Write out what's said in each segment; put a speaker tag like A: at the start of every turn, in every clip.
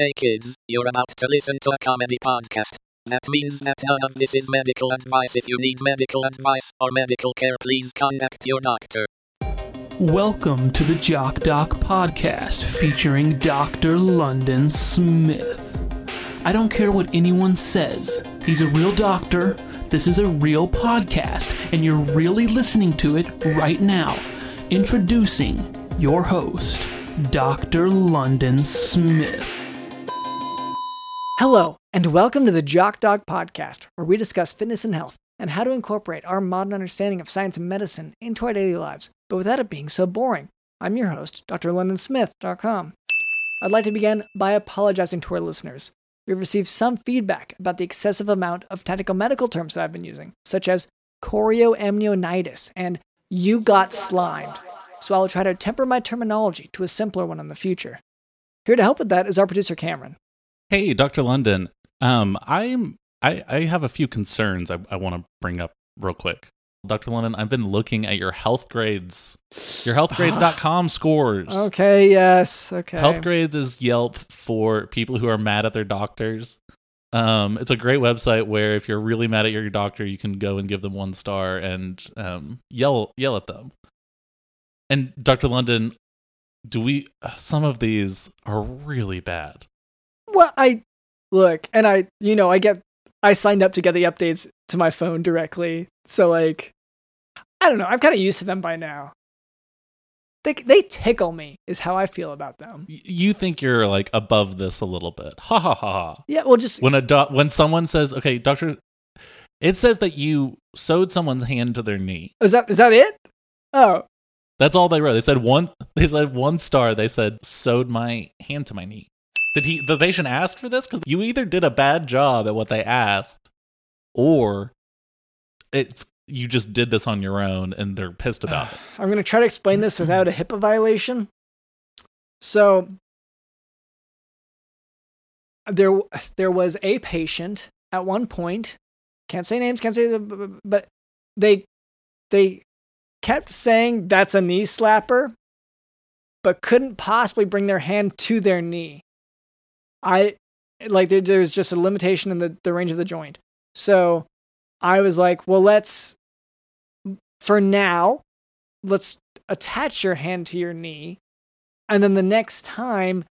A: Hey kids, you're about to listen to a comedy podcast. That means that none of this is medical advice. If you need medical advice or medical care, please contact your doctor.
B: Welcome to the Jock Doc podcast featuring Dr. London Smith. I don't care what anyone says, he's a real doctor. This is a real podcast, and you're really listening to it right now. Introducing your host, Dr. London Smith.
C: Hello, and welcome to the Jock Doc Podcast, where we discuss fitness and health and how to incorporate our modern understanding of science and medicine into our daily lives, but without it being so boring. I'm your host, drlondonsmith.com. I'd like to begin by apologizing to our listeners. We've received some feedback about the excessive amount of technical medical terms that I've been using, such as chorioamnionitis and you got slimed. So I'll try to temper my terminology to a simpler one in the future. Here to help with that is our producer Cameron.
D: Hey, Dr. London. Um, I'm I, I have a few concerns I, I want to bring up real quick. Dr. London, I've been looking at your health grades, your healthgrades.com scores.
C: Okay, yes, okay.
D: Health grades is Yelp for people who are mad at their doctors. Um, it's a great website where if you're really mad at your doctor, you can go and give them one star and um, yell yell at them. And Dr. London, do we? Some of these are really bad.
C: Well, I look, and I, you know, I get, I signed up to get the updates to my phone directly. So, like, I don't know. I'm kind of used to them by now. They, they tickle me, is how I feel about them.
D: You think you're like above this a little bit. Ha ha ha ha.
C: Yeah, well, just,
D: When a doc, when someone says, "Okay, doctor," it says that you sewed someone's hand to their knee.
C: Oh, is that, is that it? Oh,
D: That's all they wrote. They said one. They said one star. They said sewed my hand to my knee. Did he? The patient ask for this because you either did a bad job at what they asked, or it's you just did this on your own and they're pissed about it.
C: I'm to try to explain this without a HIPAA violation. So there there was a patient at one point, can't say names, can't say but they they kept saying that's a knee slapper but couldn't possibly bring their hand to their knee. I like there, there's just a limitation in the, the range of the joint. So I was like, well, let's for now, let's attach your hand to your knee. And then the next time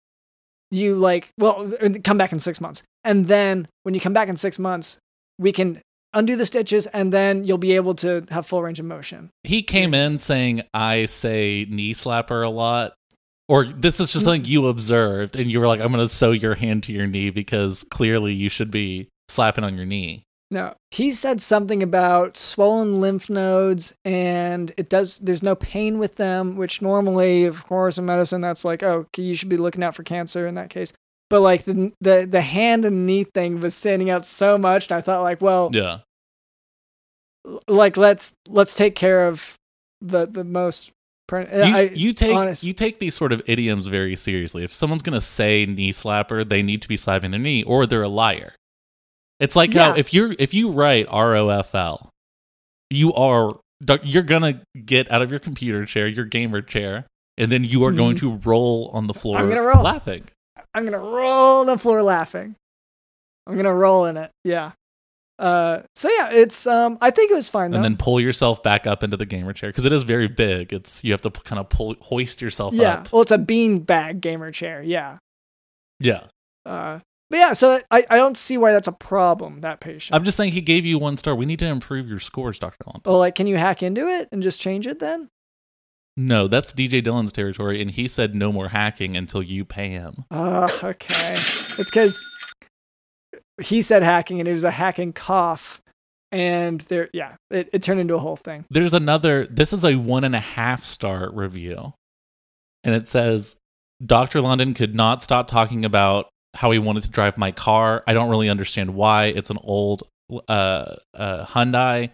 C: you like, well, come back in six months. And then when you come back in six months, we can undo the stitches and then you'll be able to have full range of motion.
D: He came in saying, "I say knee slapper a lot." Or this is just mm. something you observed, and you were like, "I'm going to sew your hand to your knee because clearly you should be slapping on your knee."
C: No, he said something about swollen lymph nodes and it does, there's no pain with them, which normally, of course, in medicine, that's like, oh, you should be looking out for cancer in that case. But like the, the, the hand and knee thing was standing out so much. And I thought like, well,
D: Yeah.
C: like let's, let's take care of the, the most,
D: you,
C: I,
D: you take
C: honest-
D: you take these sort of idioms very seriously. If someone's gonna say knee slapper, they need to be slapping their knee, or they're a liar. It's like how if you're if you write R O F L, you are you're gonna get out of your computer chair, your gamer chair, and then you are going to roll on the floor,
C: Mm-hmm. I'm gonna roll.
D: laughing.
C: I'm gonna roll on the floor laughing. I'm gonna roll in it. Yeah. Uh, so yeah, it's um, I think it was fine though.
D: And then pull yourself back up into the gamer chair because it is very big. It's you have to kind of pull hoist yourself
C: yeah,
D: up.
C: well, it's a bean bag gamer chair. Yeah.
D: Yeah,
C: Uh, but yeah, so I, I don't see why that's a problem. That patient.
D: I'm just saying he gave you one star. We need to improve your scores, Doctor Lund.
C: well, like, can you hack into it and just change it then?
D: No, that's DJ Dylan's territory, and he said no more hacking until you pay him.
C: Uh, okay. It's because he said hacking and it was a hacking cough, and there, yeah, it, it turned into a whole thing.
D: There's another. This is a one and a half star review, and it says Doctor London could not stop talking about how he wanted to drive my car. I don't really understand why. It's an old uh, uh, Hyundai,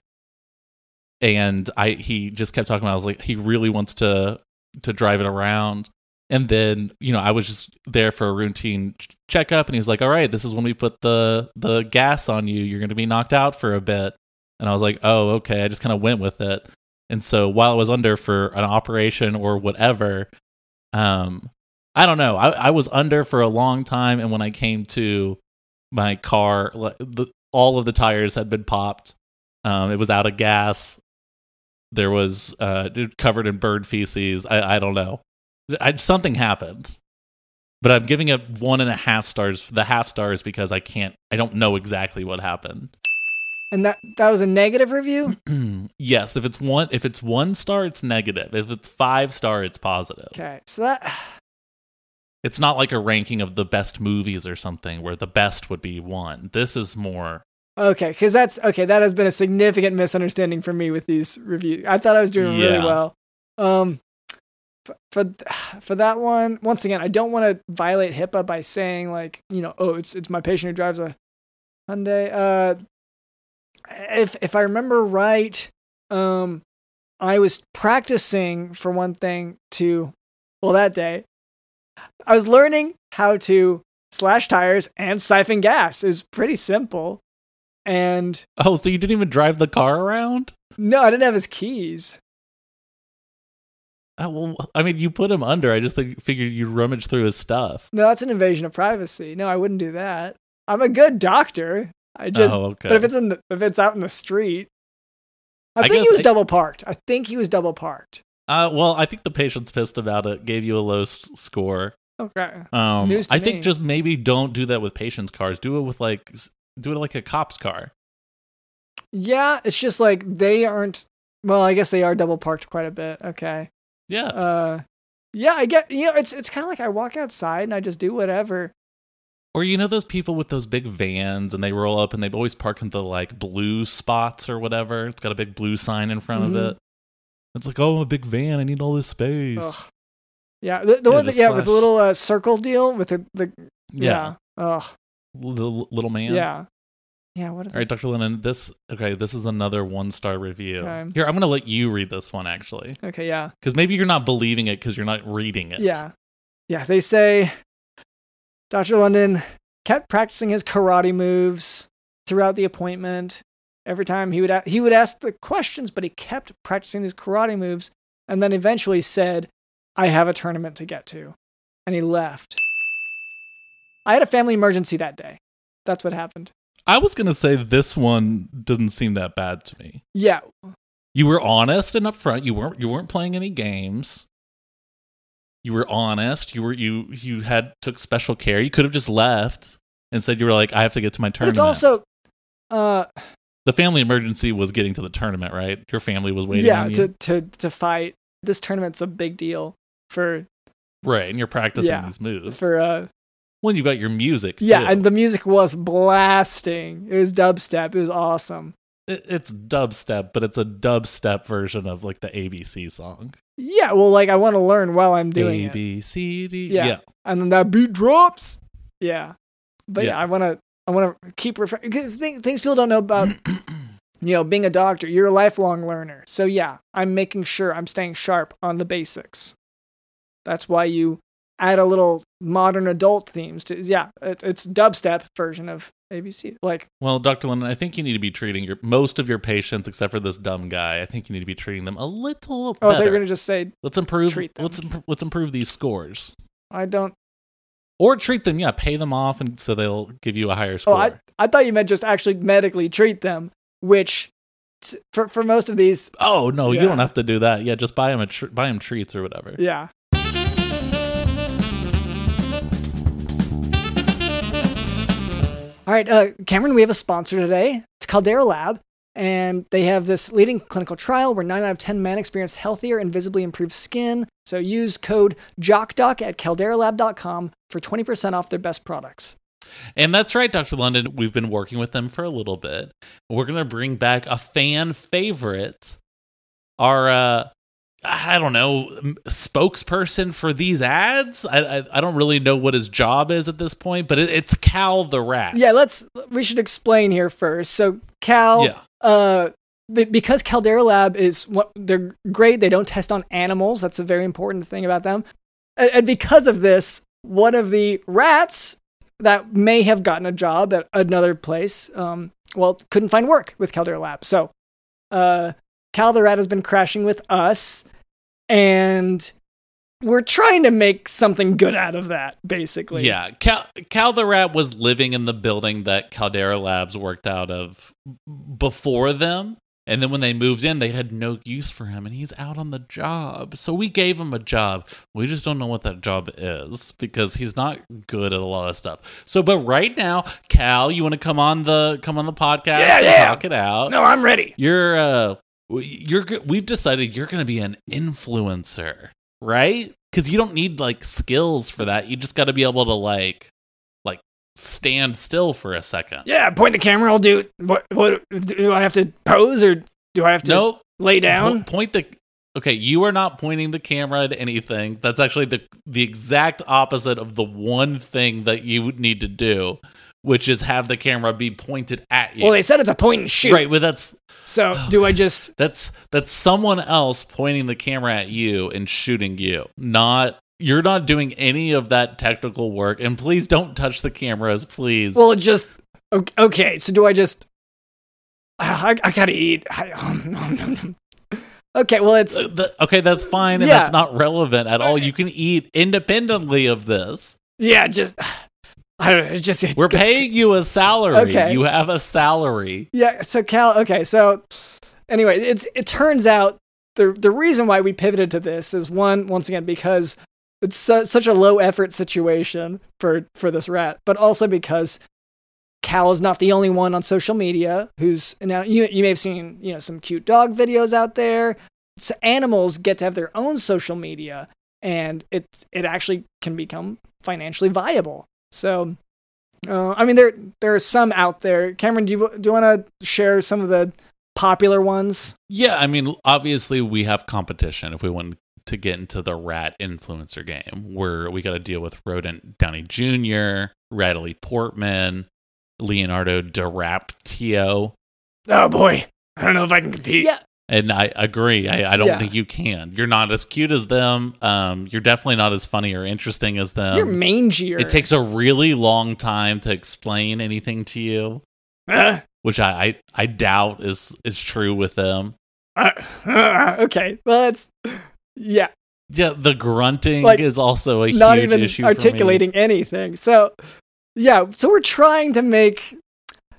D: and I he just kept talking about. I was like, he really wants to to drive it around. And then, you know, I was just there for a routine ch- checkup, and he was like, "All right, this is when we put the the gas on you. You're going to be knocked out for a bit." And I was like, "Oh, okay." I just kind of went with it. And so while I was under for an operation or whatever, um, I don't know. I, I was under for a long time, and when I came to my car, the, all of the tires had been popped. Um, it was out of gas. There was uh, covered in bird feces. I, I don't know. I, something happened, but I'm giving it one and a half stars. The half stars because I can't. I don't know exactly what happened.
C: And that that was a negative review.
D: yes, if it's one, if it's one star, it's negative. If it's five star, it's positive.
C: Okay, so that
D: It's not like a ranking of the best movies or something where the best would be one. This is more.
C: okay, because that's okay. That has been a significant misunderstanding for me with these reviews. I thought I was doing really well. Um, for, for for that one, once again, I don't want to violate HIPAA by saying like you know, oh, it's it's my patient who drives a Hyundai. Uh, if if I remember right, um, I was practicing for one thing to, well, that day, I was learning how to slash tires and siphon gas. It was pretty simple, and
D: Oh, so you didn't even drive the car around?
C: no, I didn't have his keys.
D: Oh, well, I mean, you put him under. I just think, figured you'd rummage through his stuff.
C: No, that's an invasion of privacy. No, I wouldn't do that. I'm a good doctor. I just,
D: oh, okay.
C: but if it's in the, if it's out in the street, I,
D: I
C: think he was
D: I-
C: double parked. I think he was double parked.
D: uh, well, I think the patient's pissed about it. Gave you a low s- score.
C: Okay.
D: Um,
C: News
D: I
C: me.
D: think just maybe don't do that with patients' cars. Do it with like do it like a cop's car.
C: Yeah, it's just like they aren't. Well, I guess they are double parked quite a bit. Okay.
D: Yeah.
C: Uh, yeah, I get. You know, it's it's kind of like I walk outside and I just do whatever.
D: Or you know those people with those big vans and they roll up and they always park in the like blue spots or whatever. It's got a big blue sign in front
C: Mhm.
D: of it. It's like, oh, I'm a big van. I need all this space.
C: Ugh. Yeah, the, the
D: Yeah,
C: one
D: the
C: that yeah with the little uh, circle deal with the the
D: Yeah.
C: yeah. Ugh.
D: Little, little man.
C: Yeah. Yeah. What? Is
D: All right, Dr. Lennon, this okay, this is another one star review.
C: Okay.
D: Here, I'm gonna let you read this one actually.
C: Okay. Yeah.
D: Because maybe you're not believing it because you're not reading it.
C: Yeah. Yeah. They say Dr. London kept practicing his karate moves throughout the appointment. Every time he would a- he would ask the questions, but he kept practicing these karate moves, and then eventually said, "I have a tournament to get to," and he left. I had a family emergency that day. That's what happened.
D: I was gonna say this one doesn't seem that bad to me.
C: Yeah.
D: You were honest and upfront. You weren't you weren't playing any games. You were honest. You were you you had took special care. You could have just left and said you were like, I have to get to my
C: But
D: tournament.
C: it's also uh
D: the family emergency was getting to the tournament, right? Your family was waiting
C: yeah,
D: on you.
C: to, to to fight. This tournament's a big deal for
D: right, and you're practicing
C: Yeah,
D: these moves.
C: for uh
D: Well, you got your music.
C: Yeah,
D: too.
C: and the music was blasting. It was dubstep. It was awesome.
D: It- it's dubstep, but it's a dubstep version of like the ABC song.
C: Yeah, well, like I want to learn while I'm doing
D: A B C D.
C: Yeah.
D: yeah.
C: and then that beat drops. Yeah, but yeah,
D: Yeah.
C: I want to. I want to keep referring because things people don't know about. you know, being a doctor, you're a lifelong learner. So yeah, I'm making sure I'm staying sharp on the basics. That's why you add a little modern adult themes to. Yeah, it, it's dubstep version of ABC. Like
D: Well, Dr. Lennon, I think you need to be treating your most of your patients, except for this dumb guy. I think you need to be treating them a little
C: oh,
D: better.
C: they're gonna just say
D: let's improve.
C: treat them.
D: Let's imp- let's improve these scores,
C: I don't.
D: or treat them. Yeah, pay them off, and so they'll give you a higher score.
C: Oh, I I thought you meant just actually medically treat them, which t- for for most of these,
D: Oh no,
C: Yeah.
D: you don't have to do that. Yeah, just buy them a tr- buy them treats or whatever.
C: yeah. All right, uh, Cameron, we have a sponsor today. It's Caldera Lab, and they have this leading clinical trial where 9 out of 10 men experience healthier and visibly improved skin. So use code JOCKDOC at calderalab.com for 20% off their best products.
D: And that's right, Dr. London. We've been working with them for a little bit. We're going to bring back a fan favorite, our, uh, I don't know, spokesperson for these ads. I, I, I don't really know what his job is at this point, but it, it's Cal the Rat.
C: Yeah, let's we should explain here first. So Cal
D: Yeah.
C: uh because Caldera Lab is what they're great. They don't test on animals. That's a very important thing about them. And, and because of this, one of the rats that may have gotten a job at another place, um, well, couldn't find work with Caldera Lab. So, uh, Cal the rat has been crashing with us, and we're trying to make something good out of that, basically.
D: Yeah, Cal, Cal the Rat was living in the building that Caldera Labs worked out of before them. And then when they moved in, they had no use for him, and he's out on the job. So we gave him a job. We just don't know what that job is because he's not good at a lot of stuff. So, but right now, Cal, you want to come on the come on the podcast
C: Yeah,
D: and
C: yeah.
D: talk it out?
C: No, I'm ready.
D: You're uh, you're we've decided you're going to be an influencer, right? Because you don't need like skills for that. You just got to be able to like like stand still for a second.
C: Yeah, point the camera. I'll do. What? What? Do I have to pose or do I have to
D: Nope.
C: lay down?
D: Po- point the. Okay, you are not pointing the camera at anything. That's actually the the exact opposite of the one thing that you would need to do, which is have the camera be pointed at you.
C: Well, they said it's a point and shoot.
D: right, but that's
C: So do I just?
D: that's that's someone else pointing the camera at you and shooting you. Not you're not doing any of that technical work. And please don't touch the cameras, please.
C: Well, it just. ok- Okay, so do I just? I, I gotta eat. I, um, nom, nom, nom. Okay, well it's
D: Uh, okay, that's fine, and
C: Yeah.
D: that's not relevant at all. You can eat independently of this.
C: yeah, just I don't know. It's just it
D: We're paying you a salary.
C: Okay.
D: You have a salary.
C: Yeah, so Cal. Okay, so anyway, it's it turns out the the reason why we pivoted to this is one once again because it's su- such a low effort situation for for this rat, but also because Cal is not the only one on social media who's now you you may have seen you know some cute dog videos out there. So animals get to have their own social media, and it it actually can become financially viable. So uh, I mean, there there are some out there. Cameron, do you do you want to share some of the popular ones?
D: Yeah, I mean, obviously we have competition if we want to get into the rat influencer game, where we got to deal with Rodent Downey Jr., Radley Portman, Leonardo DiRaptio,
C: Oh boy, I don't know if I can compete. Yeah,
D: and I agree. I, I don't
C: Yeah.
D: think you can. You're not as cute as them. Um, you're definitely not as funny or interesting as them.
C: you're mangier.
D: it takes a really long time to explain anything to you,
C: Uh,
D: which I I, I doubt is is true with them.
C: uh, uh, okay, well, it's yeah,
D: Yeah, the grunting
C: Like,
D: is also a
C: not
D: huge
C: even
D: issue. for me.
C: articulating anything. So yeah, so we're trying to make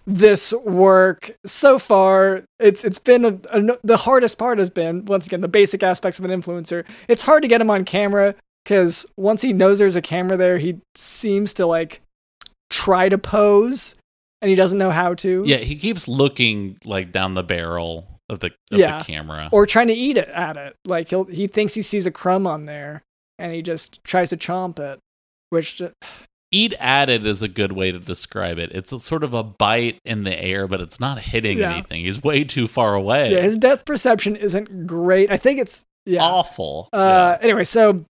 C: this work. So far, it's it's been a, a- the hardest part has been once again the basic aspects of an influencer. It's hard to get him on camera because once he knows there's a camera there, he seems to like try to pose and he doesn't know how to.
D: Yeah, he keeps looking like down the barrel of the of
C: Yeah.
D: the camera.
C: Or trying to eat it at it. Like he'll he thinks he sees a crumb on there and he just tries to chomp it, which
D: Eat at it is a good way to describe it. It's a sort of a bite in the air, but it's not hitting
C: Yeah.
D: anything. He's way too far away.
C: yeah, his depth perception isn't great. I think it's yeah.
D: Awful.
C: Uh, anyway, so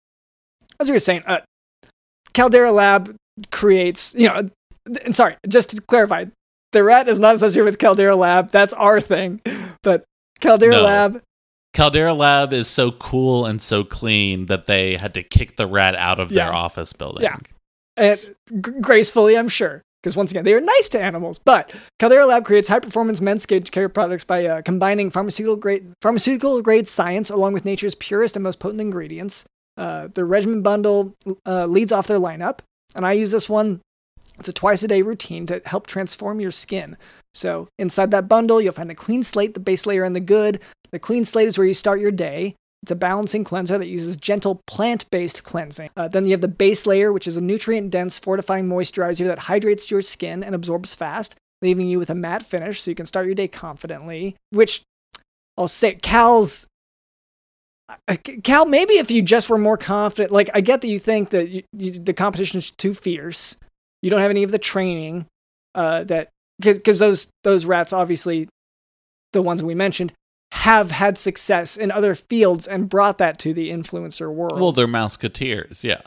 C: as we were saying, uh, Caldera Lab creates, you know, and sorry, just to clarify, the rat is not associated with Caldera Lab. That's our thing, but Caldera
D: No.
C: Lab,
D: Caldera Lab is so cool and so clean that they had to kick the rat out of their office building.
C: Yeah. And g- gracefully, I'm sure, because once again, they are nice to animals. But Caldera Lab creates high-performance men's care products by uh, combining pharmaceutical grade pharmaceutical grade science along with nature's purest and most potent ingredients. Uh, the regimen bundle uh, leads off their lineup, and I use this one. It's a twice-a-day routine to help transform your skin. So inside that bundle, you'll find the clean slate, the base layer, and the good. The clean slate is where you start your day. It's a balancing cleanser that uses gentle plant based cleansing. Uh, then you have the base layer, which is a nutrient dense fortifying moisturizer that hydrates your skin and absorbs fast, leaving you with a matte finish so you can start your day confidently. Which I'll say, Cal's. uh, Cal, maybe if you just were more confident, like I get that you think that you, you, the competition is too fierce, you don't have any of the training uh, that because those those rats obviously the ones we mentioned have had success in other fields and brought that to the influencer world.
D: Well, they're Mouseketeers, yeah.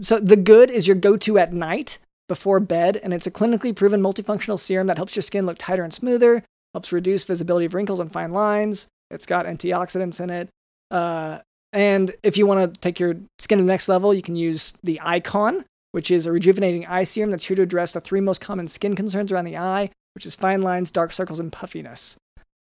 C: so the good is your go-to at night before bed, and it's a clinically proven multifunctional serum that helps your skin look tighter and smoother, helps reduce visibility of wrinkles and fine lines. It's got antioxidants in it. Uh, and if you want to take your skin to the next level, you can use the Icon, which is a rejuvenating eye serum that's here to address the three most common skin concerns around the eye, which is fine lines, dark circles, and puffiness.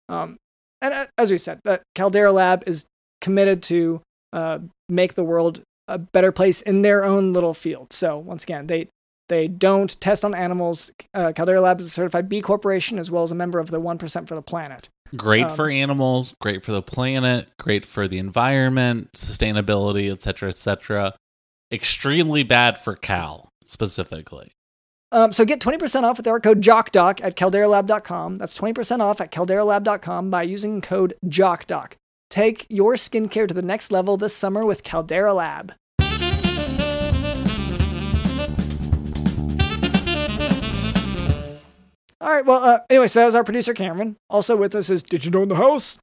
C: Um, and uh, as we said, Caldera Lab is committed to uh, make the world a better place in their own little field. So once again, they they don't test on animals. Uh, Caldera Lab is a certified B Corporation as well as a member of the One Percent for the Planet.
D: Great
C: Um,
D: for animals, great for the planet, great for the environment, sustainability, etc., etc. Extremely bad for Cal specifically.
C: Um, so get 20% off with our code JOCKDOC at calderalab.com. That's 20% off at calderalab.com by using code JOCKDOC. Take your skincare to the next level this summer with Caldera Lab. All right, well, uh, anyway, so that was our producer Cameron. Also with us is DJ Dylan in the House?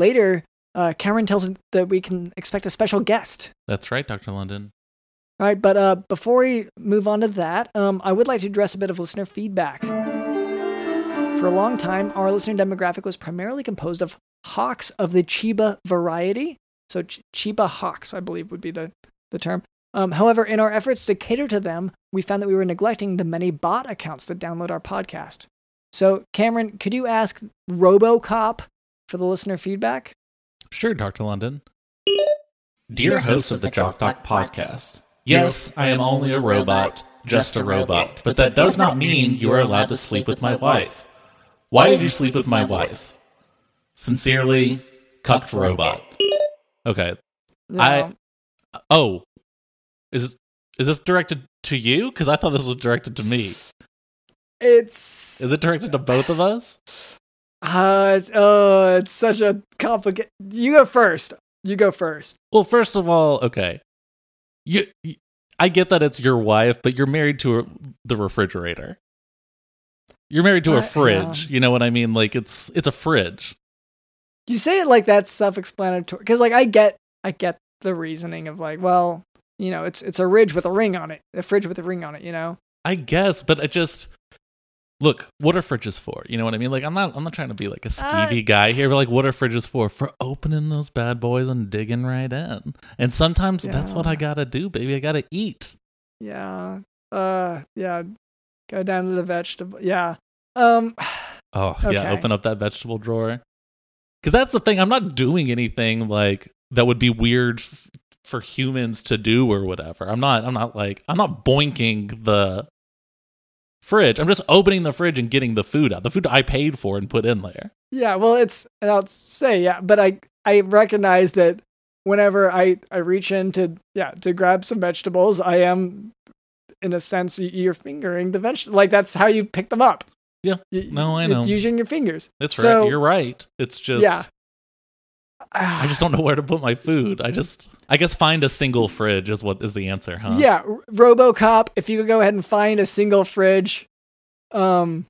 C: Later, uh, Cameron tells us that we can expect a special guest.
D: That's right, Dr. London.
C: All right, but uh, before we move on to that, um, I would like to address a bit of listener feedback. For a long time, our listener demographic was primarily composed of hawks of the Chiba variety. So, Ch- Chiba hawks, I believe, would be the, the term. Um, however, in our efforts to cater to them, we found that we were neglecting the many bot accounts that download our podcast. So, Cameron, could you ask Robocop for the listener feedback?
D: Sure, Dr. London. Dear hosts of the Jock Doc podcast, yes, I am only a robot, just a robot, but that does not mean you are allowed to sleep with my wife. Why did you sleep with my wife? Sincerely, cucked robot. Okay. I- Oh, is is this directed to you? Because I thought this was directed to me.
C: it's
D: Is it directed to both of us?
C: Uh, it's, oh, it's such a complicated. You go first. You go first.
D: Well, first of all, okay. You, you- I get that it's your wife, but you're married to a, the refrigerator. You're married to a
C: Uh,
D: fridge. You know what I mean? Like it's it's a fridge.
C: You say it like that's self-explanatory because, like, I get, I get the reasoning of like, well, you know, it's it's a ridge with a ring on it, a fridge with a ring on it. You know.
D: I guess, but I just look what are fridges for? You know what I mean? Like I'm not I'm not trying to be like a skeevy guy here, but like what are fridges for? For opening those bad boys and digging right in. And sometimes that's what I gotta do, baby. I gotta eat.
C: Yeah. Uh. Yeah. Go down to the vegetable. Yeah. Um.
D: Oh yeah,
C: Okay.
D: open up that vegetable drawer. Because that's the thing. I'm not doing anything like that would be weird f- for humans to do or whatever. I'm not. I'm not like. I'm not boinking the fridge. I'm just opening the fridge and getting the food out. The food I paid for and put in there.
C: Yeah. Well, it's and I'll say yeah, but I I recognize that whenever I I reach in to yeah to grab some vegetables, I am in a sense you're fingering the vegetable. Like that's how you pick them up.
D: Yeah.
C: You-
D: No, I
C: it's
D: know.
C: Using your fingers.
D: That's
C: So-
D: right. You're right. It's just.
C: yeah.
D: I just don't know where to put my food. I just. I guess find a single fridge is what is the answer, huh?
C: Yeah, RoboCop. If you could go ahead and find a single fridge, um,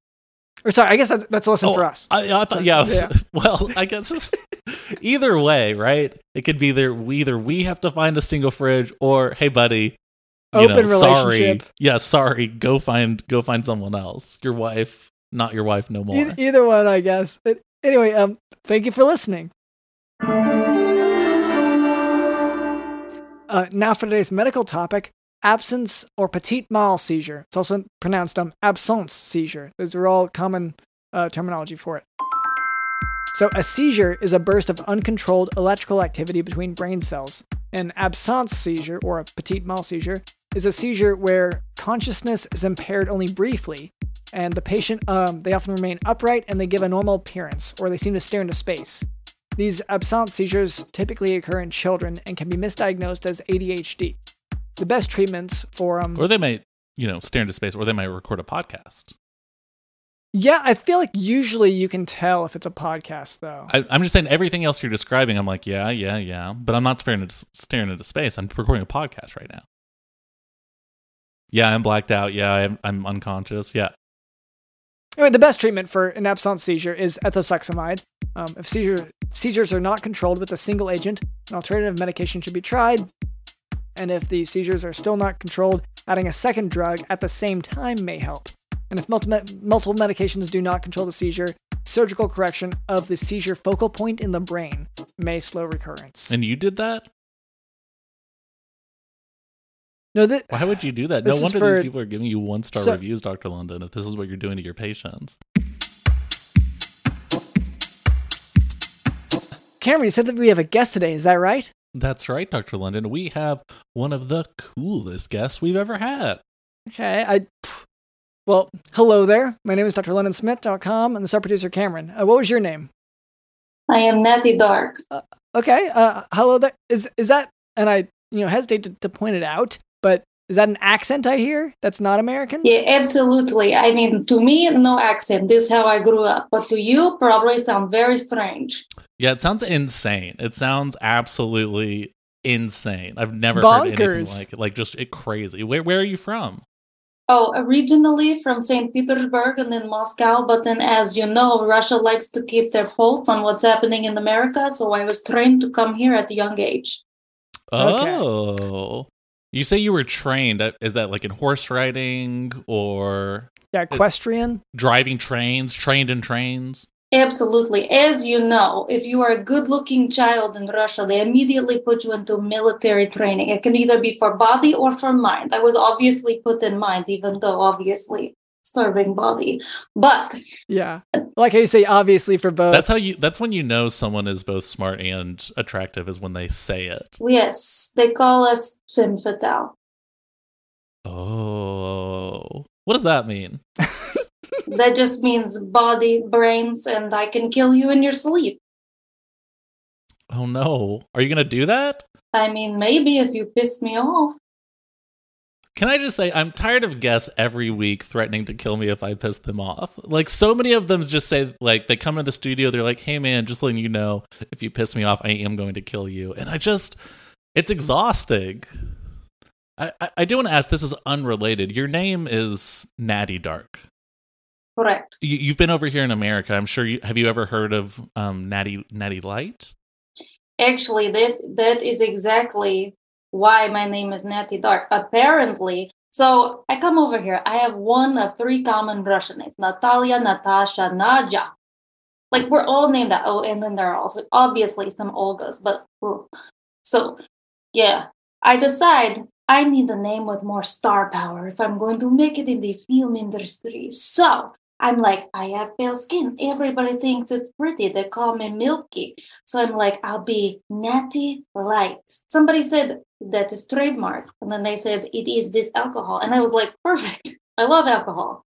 C: or sorry, I guess that's that's a lesson
D: Oh,
C: for us.
D: I, I thought, yeah, was-
C: Yeah.
D: Well, I guess either way, right? It could be either we either we have to find a single fridge, or hey, buddy,
C: Open
D: know, sorry,
C: relationship.
D: yeah, sorry, go find go find someone else. Your wife, not your wife, no more.
C: Either, either one, I guess. It- anyway, um, thank you for listening. Uh, now for today's medical topic absence or petit mal seizure. It's also pronounced um, absence seizure. Those are all common uh, terminology for it. So, a seizure is a burst of uncontrolled electrical activity between brain cells. An absence seizure, or a petit mal seizure, is a seizure where consciousness is impaired only briefly, and the patient um, they often remain upright and they give a normal appearance, or they seem to stare into space. These absence seizures typically occur in children and can be misdiagnosed as ADHD. The best treatments for them.
D: Or they might, you know, stare into space, or they might record a podcast.
C: yeah, I feel like usually you can tell if it's a podcast though.
D: I, I'm just saying everything else you're describing. I'm like, yeah, yeah, yeah, but I'm not staring into, staring into space. I'm recording a podcast right now. Yeah, I'm blacked out. Yeah, I'm, I'm unconscious. Yeah,
C: Anyway, the best treatment for an absence seizure is ethosuximide. Um, if seizure, seizures are not controlled with a single agent, an alternative medication should be tried. And if the seizures are still not controlled, adding a second drug at the same time may help. And if multiple, multiple medications do not control the seizure, surgical correction of the seizure focal point in the brain may slow recurrence.
D: and you did that.
C: no, th-
D: Why would you do that? No wonder
C: for-
D: these people are giving you one star
C: So-
D: reviews, Doctor London. If this is what you're doing to your patients,
C: Cameron, you said that we have a guest today. Is that right?
D: that's right, Doctor London. We have one of the coolest guests we've ever had.
C: Okay. I. Well, hello there. My name is Dr. LondonSmith.com and the sub producer Cameron. Uh, what was your name?
E: I am Natty Dark.
C: Okay. Uh, hello there. Is is that? And I, you know, hesitate to, to point it out, but is that an accent I hear? That's not American.
E: Yeah, absolutely. I mean, to me, no accent. This is how I grew up. But to you, probably sound very strange.
D: Yeah, it sounds insane. It sounds absolutely insane. I've never heard anything like it. Like just it crazy. Where where are you from?
E: Oh, originally from St. Petersburg and then Moscow. But then, as you know, Russia likes to keep their pulse on what's happening in America. So I was trained to come here at a young age.
D: Oh. Okay. You say you were trained. Uh, Is that like in horse riding or
C: Yeah, equestrian.
D: driving trains, trained in trains?
E: Absolutely. As you know, if you are a good looking child in Russia, they immediately put you into military training. It can either be for body or for mind. I was obviously put in mind, even though obviously serving body. But
C: Yeah. Like I say, obviously for both.
D: That's how you that's when you know someone is both smart and attractive is when they say it.
E: yes, they call us femme.
D: Oh. What does that mean?
E: That just means body, brains, and I can kill you in your sleep.
D: Oh no. Are you going to do that?
E: I mean, maybe if you piss me off.
D: Can I just say I'm tired of guests every week threatening to kill me if I piss them off. Like so many of them just say like they come in the studio, they're like, "Hey man, just letting you know, if you piss me off, I am going to kill you." And I just, it's exhausting. I I, I do want to ask. This is unrelated. Your name is Natty Dark.
E: Correct.
D: You, you've been over here in America. I'm sure you have. You ever heard of um Natty Natty Light?
E: Actually, that that is exactly why my name is Natty Dark. Apparently, so I come over here. I have one of three common Russian names: Natalia, Natasha, Nadja. Like we're all named that. Oh, and then there are also obviously some Olgas, but ugh. so yeah. I decide I need a name with more star power if I'm going to make it in the film industry. So I'm like, I have pale skin. Everybody thinks it's pretty. They call me Milky. So I'm like, I'll be Natty Light. Somebody said that is trademark. And then they said it is this alcohol. And I was like, perfect. I love alcohol.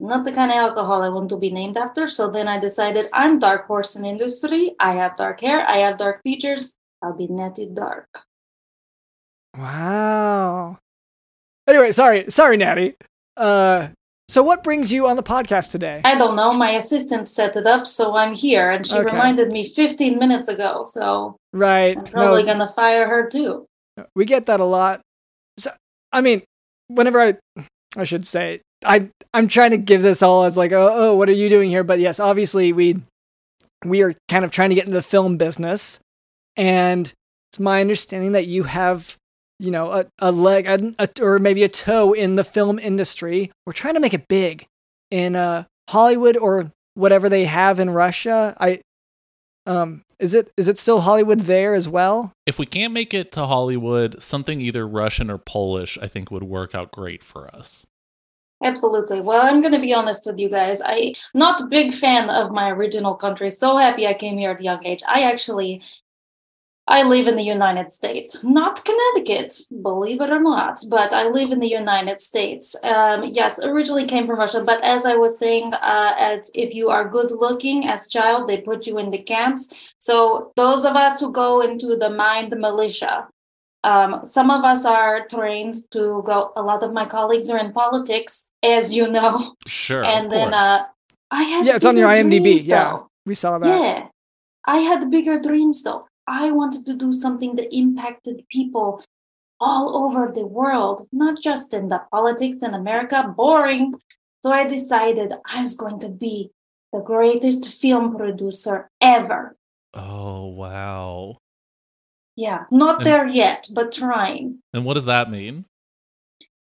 E: Not the kind of alcohol I want to be named after. So then I decided I'm dark horse in industry. I have dark hair. I have dark features. I'll be Natty Dark.
C: wow. Anyway, sorry, sorry, Natty. Uh, so what brings you on the podcast today?
E: I don't know. My assistant set it up, so I'm here. And she
C: Okay.
E: reminded me 15 minutes ago. So
C: Right.
E: I'm probably
C: No,
E: to fire her too.
C: we get that a lot. So, I mean, whenever I, I should say, I, I'm trying to give this all as like, oh, oh, what are you doing here? But yes, obviously we, we are kind of trying to get into the film business, and it's my understanding that you have, you know, a, a leg a, a, or maybe a toe in the film industry. We're trying to make it big in uh, Hollywood or whatever they have in Russia. I, um, Is it is it still Hollywood there as well?
D: If we can't make it to Hollywood, something either Russian or Polish, I think would work out great for us.
E: Absolutely. Well, I'm going to be honest with you guys. I not a big fan of my original country. So happy I came here at a young age. I actually I live in the United States, not Connecticut, believe it or not, but I live in the United States. Um, yes, originally came from Russia, but as I was saying, uh, as if you are good looking as child, they put you in the camps. So those of us who go into the mind militia, um, some of us are trained to go. A lot of my colleagues are in politics, as you know,
D: Sure.
E: and
D: of
E: then uh, I had
C: Yeah, it's on your IMDb.
E: dreams,
C: Yeah, we saw that.
E: Yeah. I had bigger dreams though. I wanted to do something that impacted people all over the world, not just in the politics in America. Boring. So I decided I was going to be the greatest film producer ever.
D: oh, wow.
E: Yeah, not
D: And-
E: there yet, but trying.
D: And what does that mean?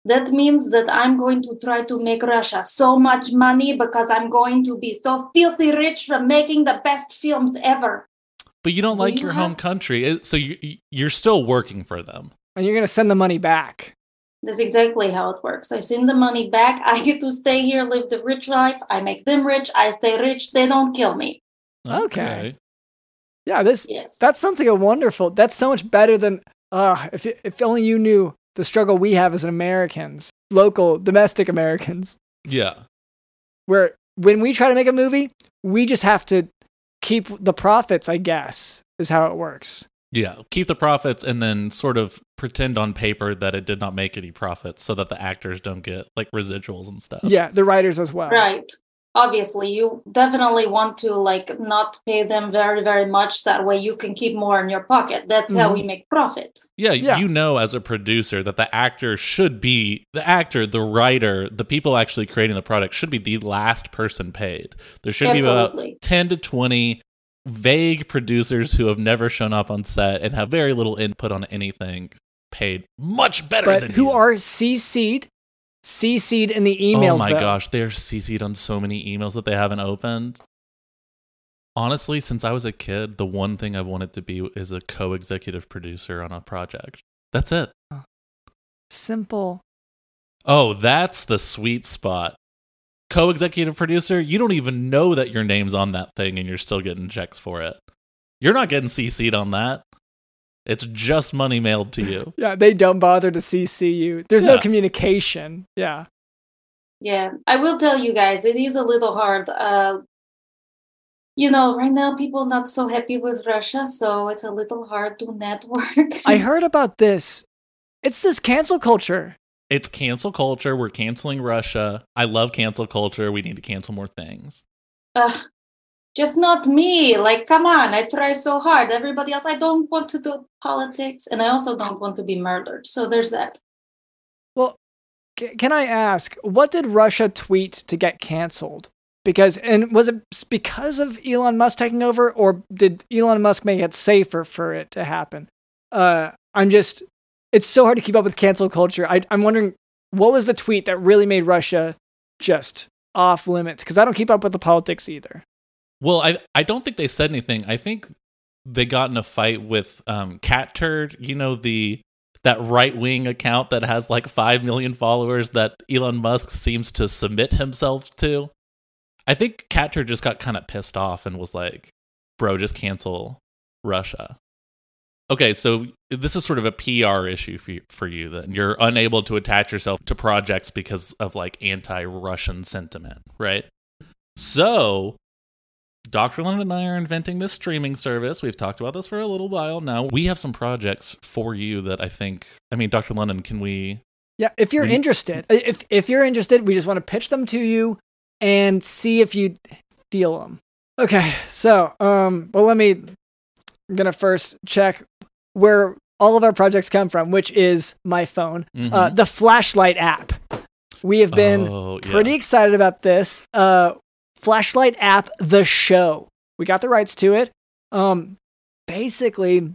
E: That means that I'm going to try to make Russia so much money because I'm going to be so filthy rich from making the best films ever.
D: But you don't like
E: you
D: your home country, so you you're still working for them.
C: And you're gonna send the money back.
E: That's exactly how it works. I send the money back. I get to stay here, live the rich life. I make them rich. I stay rich. They don't kill me.
C: Okay. Yeah, this
E: Yes.
C: that's something a wonderful. That's so much better than uh if if only you knew the struggle we have as Americans, local domestic Americans,
D: Yeah.
C: where when we try to make a movie, we just have to keep the profits, I guess, is how it works.
D: Yeah. Keep the profits and then sort of pretend on paper that it did not make any profits so that the actors don't get like residuals and stuff.
C: Yeah, the writers as well.
E: right. Obviously, you definitely want to like not pay them very, very much. That way you can keep more in your pocket. That's how we mm-hmm. make profit.
D: Yeah,
C: Yeah.
D: you know as a producer that the actor should be the actor, the writer, the people actually creating the product should be the last person paid. There should be about 10 to 20 vague producers who have never shown up on set and have very little input on anything paid much better
C: But
D: than
C: who
D: you.
C: are CC'd? CC'd in the emails.
D: Oh my
C: though.
D: gosh, they're CC'd on so many emails that they haven't opened. Honestly, since I was a kid, the one thing I've wanted to be is a co-executive producer on a project. That's it.
C: Simple.
D: Oh, that's the sweet spot. Co executive producer, you don't even know that your name's on that thing and you're still getting checks for it. You're not getting CC'd on that. It's just money mailed to you.
C: Yeah, they don't bother to CC you. There's no communication. Yeah.
E: Yeah, I will tell you guys, it is a little hard. Uh, you know, right now people not so happy with Russia, so it's a little hard to network.
C: I heard about this. It's this cancel culture.
D: It's cancel culture. We're canceling Russia. I love cancel culture. We need to cancel more things.
E: Ugh, just not me. Like, come on, I try so hard. Everybody else, I don't want to do politics, and I also don't want to be murdered. So there's that.
C: Well, c- can I ask, what did Russia tweet to get canceled? Because, and was it because of Elon Musk taking over, or did Elon Musk make it safer for it to happen? Uh, I'm just, it's so hard to keep up with cancel culture. I, I'm wondering, what was the tweet that really made Russia just off limits? Because I don't keep up with the politics either.
D: Well, I I don't think they said anything. I think they got in a fight with um Cat Turd, you know, the that right wing account that has like five million followers that Elon Musk seems to submit himself to. I think Cat Turd just got kind of pissed off and was like, bro, just cancel Russia. Okay, so this is sort of a PR issue for you, for you then. You're unable to attach yourself to projects because of like anti-Russian sentiment, right? So, Dr. London and I are inventing this streaming service. We've talked about this for a little while now. We have some projects for you that I think, I mean, Dr. London, can we?
C: Yeah, if you're
D: We
C: interested, if if you're interested, we just want to pitch them to you and see if you feel them. Okay, so um, well, let me. I'm gonna first check where all of our projects come from, which is my phone, uh,
D: Mhm.
C: the flashlight app. We have been
D: Oh, yeah.
C: pretty excited about this. Uh, flashlight app, the show. We got the rights to it. Um, basically,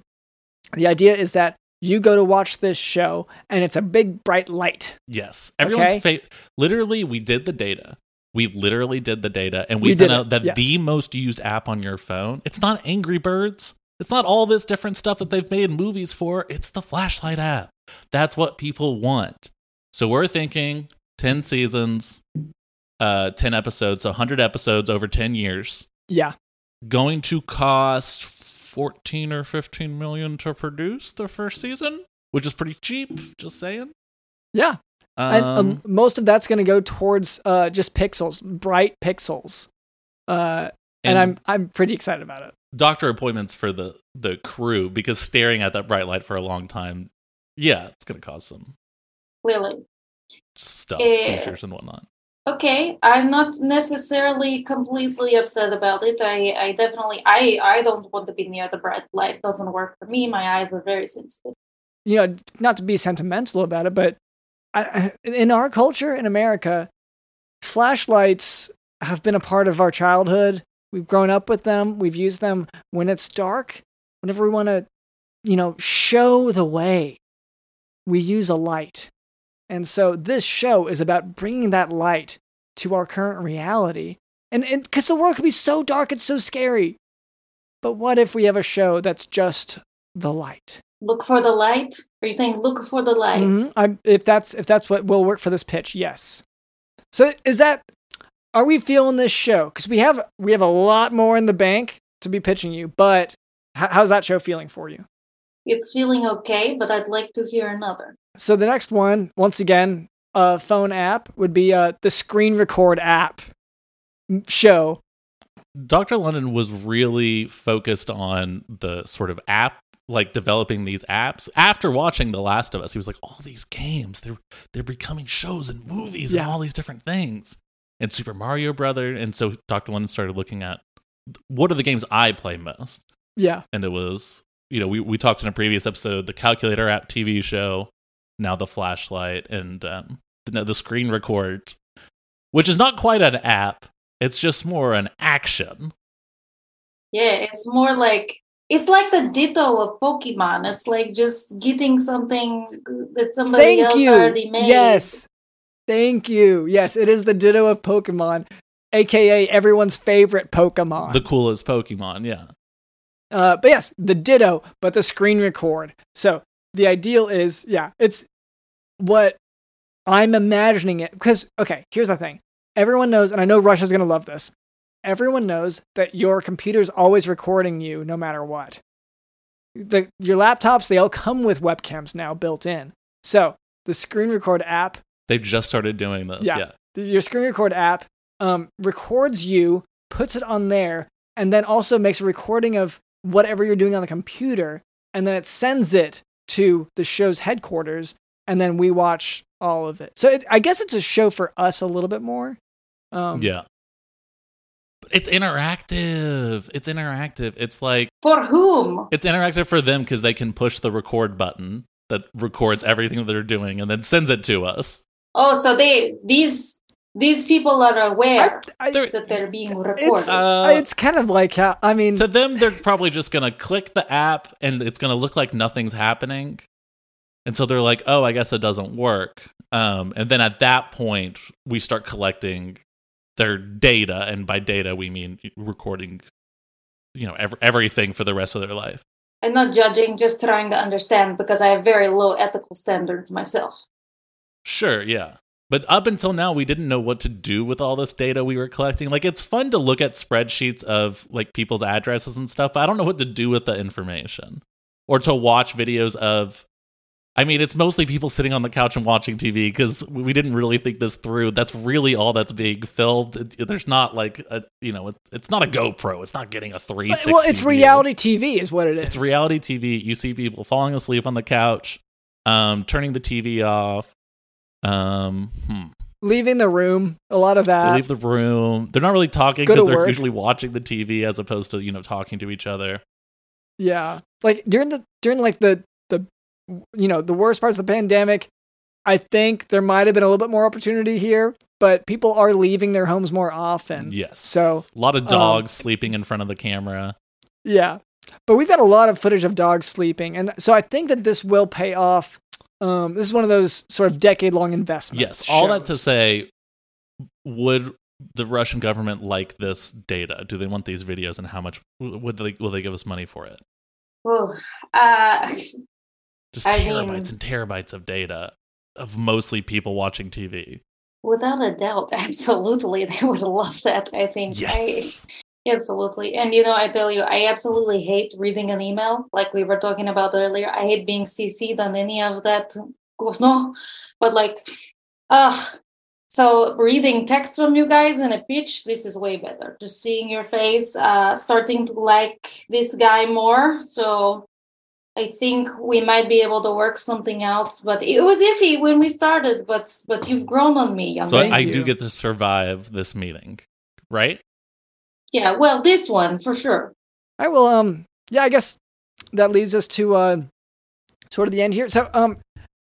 C: the idea is that you go to watch this show, and it's a big bright light.
D: Yes. Everyone's
C: Okay.
D: fa- literally, we did the data. We literally did the data, and
C: We
D: we, found out that
C: yes.
D: the most used app on your phone. It's not Angry Birds. It's not all this different stuff that they've made movies for. It's the flashlight app. That's what people want. So we're thinking ten seasons, uh, ten episodes, hundred episodes over ten years
C: Yeah.
D: going to cost 14 or 15 million to produce the first season, which is pretty cheap, just saying.
C: Yeah.
D: Um,
C: and um, most of that's going to go towards uh, just pixels, bright pixels. Uh, and, I'm I'm pretty excited about it.
D: doctor appointments for the the crew because staring at that bright light for a long time, yeah, it's going to cause some
E: Clearly.
D: stuff,
E: Eh.
D: seizures and whatnot.
E: Okay, I'm not necessarily completely upset about it. I, I definitely, I, I don't want to be near the bright light. Doesn't work for me. My eyes are very sensitive.
C: You know, not to be sentimental about it, but I, in our culture in America, flashlights have been a part of our childhood. We've grown up with them. We've used them when it's dark. Whenever we want to, you know, show the way, we use a light. And so this show is about bringing that light to our current reality. And because the world can be so dark, it's so scary. But what if we have a show that's just the light?
E: Look for the light. Are you saying look for the light?
C: Mhm. I'm, if that's if that's what will work for this pitch, yes. So is that are we feeling this show? Because we have we have a lot more in the bank to be pitching you, but how's that show feeling for you?
E: It's feeling okay, but I'd like to hear another.
C: So the next one, once again, a phone app would be uh, the Screen Record app show.
D: Dr. London was really focused on the sort of app like developing these apps after watching The Last of Us. He was like, all these games, they're they're becoming shows and movies
C: Yeah.
D: and all these different things. And Super Mario Brother. And so Dr. London started looking at what are the games I play most?
C: Yeah,
D: And it was, you know, we, we talked in a previous episode, the calculator app TV show, now the flashlight, and um, the, the screen record, which is not quite an app. It's just more an action.
E: Yeah, it's more like it's like the ditto of Pokemon. It's like just getting something that somebody
C: thank
E: else
C: you.
E: already made.
C: Yes, thank you. Yes, it is the Ditto of Pokemon, aka everyone's favorite Pokemon.
D: The coolest Pokemon, yeah.
C: Uh, but yes, the Ditto, but the screen record. So the ideal is, yeah, it's what I'm imagining it. Because, okay, here's the thing. Everyone knows, and I know Russia's going to love this. Everyone knows that your computer's always recording you no matter what. The, your laptops, they all come with webcams now built in. So the screen record app
D: They've just started doing this,
C: Yeah.
D: yeah.
C: your screen record app um, records you, puts it on there, and then also makes a recording of whatever you're doing on the computer, and then it sends it to the show's headquarters, and then we watch all of it. So it, I guess it's a show for us a little bit more. Um,
D: yeah. It's interactive. It's interactive. It's like
E: For whom?
D: it's interactive for them because they can push the record button that records everything that they're doing and then sends it to us.
E: Oh, so they these these people are aware
C: I,
D: They're-
E: that they're being recorded.
C: it's,
D: Uh,
C: it's kind of like how, I mean,
D: to them, they're probably just gonna click the app and it's gonna look like nothing's happening. And so they're like, "Oh, I guess it doesn't work." Um, and then at that point, we start collecting their data, and by data we mean recording, you know, ev- everything for the rest of their life.
E: I'm not judging, just trying to understand because I have very low ethical standards myself.
D: Sure, yeah. But up until now, we didn't know what to do with all this data we were collecting. Like, it's fun to look at spreadsheets of like people's addresses and stuff, but I don't know what to do with the information or to watch videos of. I mean, it's mostly people sitting on the couch and watching TV because we didn't really think this through. That's really all that's being filmed. There's not like a, you know, it's not a GoPro. It's not getting a three.
C: well, it's
D: view.
C: reality TV, is what it is.
D: It's reality TV. You see people falling asleep on the couch, um, turning the TV off. Um, hmm.
C: Leaving the room, a lot of
D: They
C: that.
D: leave the room. They're not really talking because they're
C: work.
D: usually watching the TV as opposed to you know talking to each other.
C: Yeah. Like during the during like the the you know, the worst parts of the pandemic, I think there might have been a little bit more opportunity here, but people are leaving their homes more often.
D: Yes.
C: So,
D: a lot of
C: um,
D: dogs sleeping in front of the camera.
C: Yeah. But we've got a lot of footage of dogs sleeping. And so I think that this will pay off. Um, this is one of those sort of decade long investments.
D: Yes. All that to say, would the Russian government like this data? Do they want these videos, and how much would they will they give us money for it?
E: Well, uh,
D: Just
E: I
D: terabytes
E: mean-
D: and terabytes of data of mostly people watching TV.
E: without a doubt, absolutely, they would love that. I think. I,
D: Yes.
E: Absolutely. And you know, I tell you, I absolutely hate reading an email like we were talking about earlier. I hate being CC'd on any of that. No, but like, ugh. So reading text from you guys in a pitch, this is way better. Just seeing your face, uh, starting to like this guy more. So I think we might be able to work something out. But it was iffy when we started. But but you've grown on me, young
D: So
E: man.
D: I do get to survive this meeting, right?
E: Yeah, well, this one for sure.
C: All right. Well, um, yeah, I guess that leads us to uh, sort of the end here. So, um,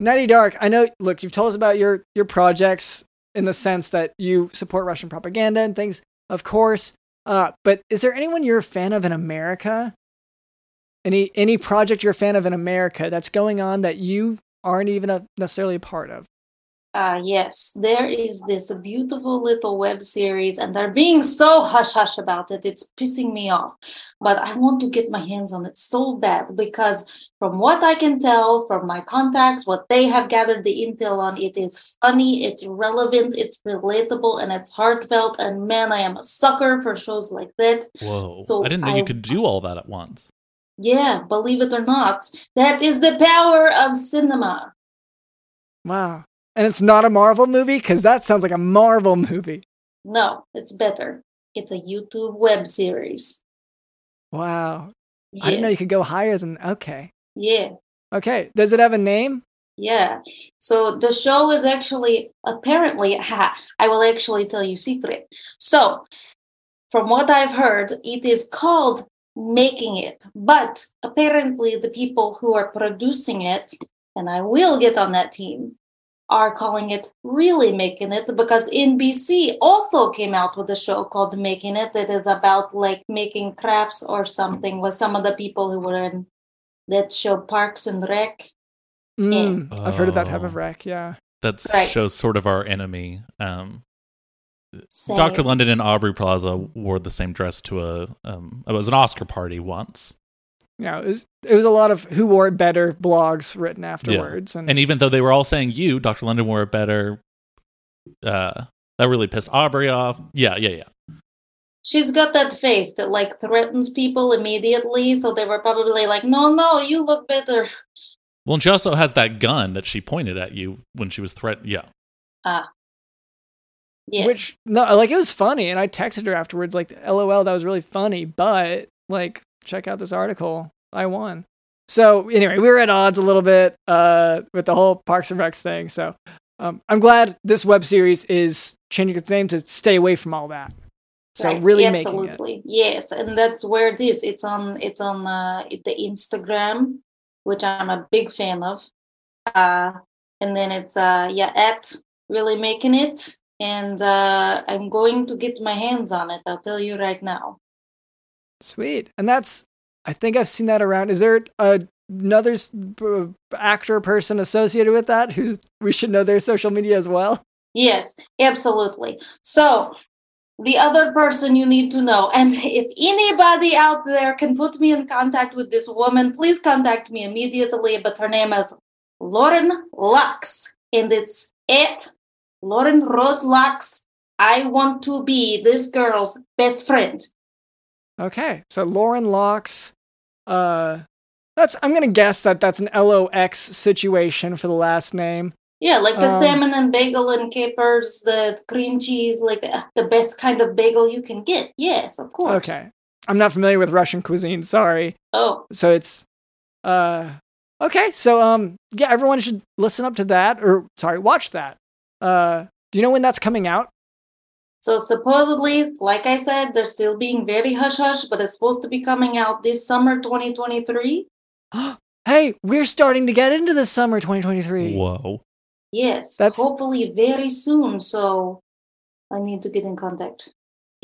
C: Natty Dark, I know. Look, you've told us about your your projects in the sense that you support Russian propaganda and things, of course. Uh, but is there anyone you're a fan of in America? Any any project you're a fan of in America that's going on that you aren't even a, necessarily a part of?
E: Uh, yes, there is this beautiful little web series, and they're being so hush hush about it. It's pissing me off. But I want to get my hands on it so bad because, from what I can tell from my contacts, what they have gathered the intel on, it is funny, it's relevant, it's relatable, and it's heartfelt. And man, I am a sucker for shows like that.
D: Whoa!
E: So
D: I didn't know
E: I-
D: you could do all that at once.
E: Yeah, believe it or not, that is the power of cinema.
C: Wow. And it's not a Marvel movie because that sounds like a Marvel movie.
E: No, it's better. It's a YouTube web series.
C: Wow. I didn't know you could go higher than. Okay.
E: Yeah.
C: Okay. Does it have a name?
E: Yeah. So the show is actually apparently ha, I will actually tell you secret. So from what I've heard, it is called making it. But apparently the people who are producing it, and I will get on that team, are calling it really making it because NBC also came out with a show called Making It that is about like making crafts or something with some of the people who were in that show Parks and Rec.
C: Mm, I've heard of that type of
D: Oh.
C: wreck. Yeah.
D: That
E: Right.
D: shows sort of our enemy. Um, Dr. London and Aubrey Plaza wore the same dress to a um, it was an Oscar party once.
C: Yeah. It was, it was a lot of who wore it better blogs written afterwards. And,
D: And even though they were all saying you, Dr. London wore it better, uh, that really pissed Aubrey off. Yeah, yeah, yeah.
E: She's got that face that like threatens people immediately, so they were probably like, "No, no, you look better."
D: Well, and she also has that gun that she pointed at you when she was threatened. Yeah. Ah.
E: Yes.
C: Which, no, like it was funny. And I texted her afterwards, like, LOL, that was really funny. But, like, check out this article. I won. So, anyway, we were at odds a little bit uh, with the whole Parks and Recs thing. So, um, I'm glad this web series is changing its name to stay away from all that. So,
E: Right,
C: really
E: absolutely yes, and that's where it is. It's on it's on uh, the Instagram, which I'm a big fan of. Uh, and then it's uh, yeah at really making it, and uh, I'm going to get my hands on it. I'll tell you right now.
C: Sweet. And that's, I think I've seen that around. Is there a, another actor person associated with that who we should know their social media as well?
E: Yes, absolutely. So, the other person you need to know, and if anybody out there can put me in contact with this woman, please contact me immediately. But her name is Lauren Lox, and it's at Lauren Rose Lox. I want to be this girl's best friend.
C: Okay, so Lauren Lox. Uh, that's I'm gonna guess that that's an LOX situation for the last name.
E: Yeah, like the
C: Um,
E: salmon and bagel and capers, the cream cheese, like uh, the best kind of bagel you can get. Yes, of course.
C: Okay, I'm not familiar with Russian cuisine. Sorry.
E: Oh,
C: So it's uh okay. So um yeah, everyone should listen up to that or sorry, watch that. Uh, do you know when that's coming out?
E: So supposedly, like I said, they're still being very hush hush, but it's supposed to be coming out this summer 2023.
C: hey, we're starting to get into the summer 2023.
D: Whoa.
E: Yes,
C: That's-
E: hopefully very soon. So I need to get in contact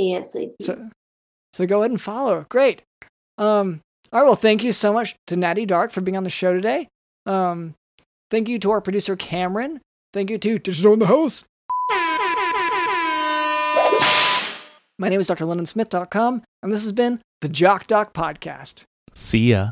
E: ASAP.
C: So, so go ahead and follow. Great. Um, all right. Well, thank you so much to Natty Dark for being on the show today. Um, thank you to our producer Cameron. Thank you to DJ Dylan in the House. My name is dr drlondonsmith.com, and this has been the Jock Doc Podcast.
D: See ya.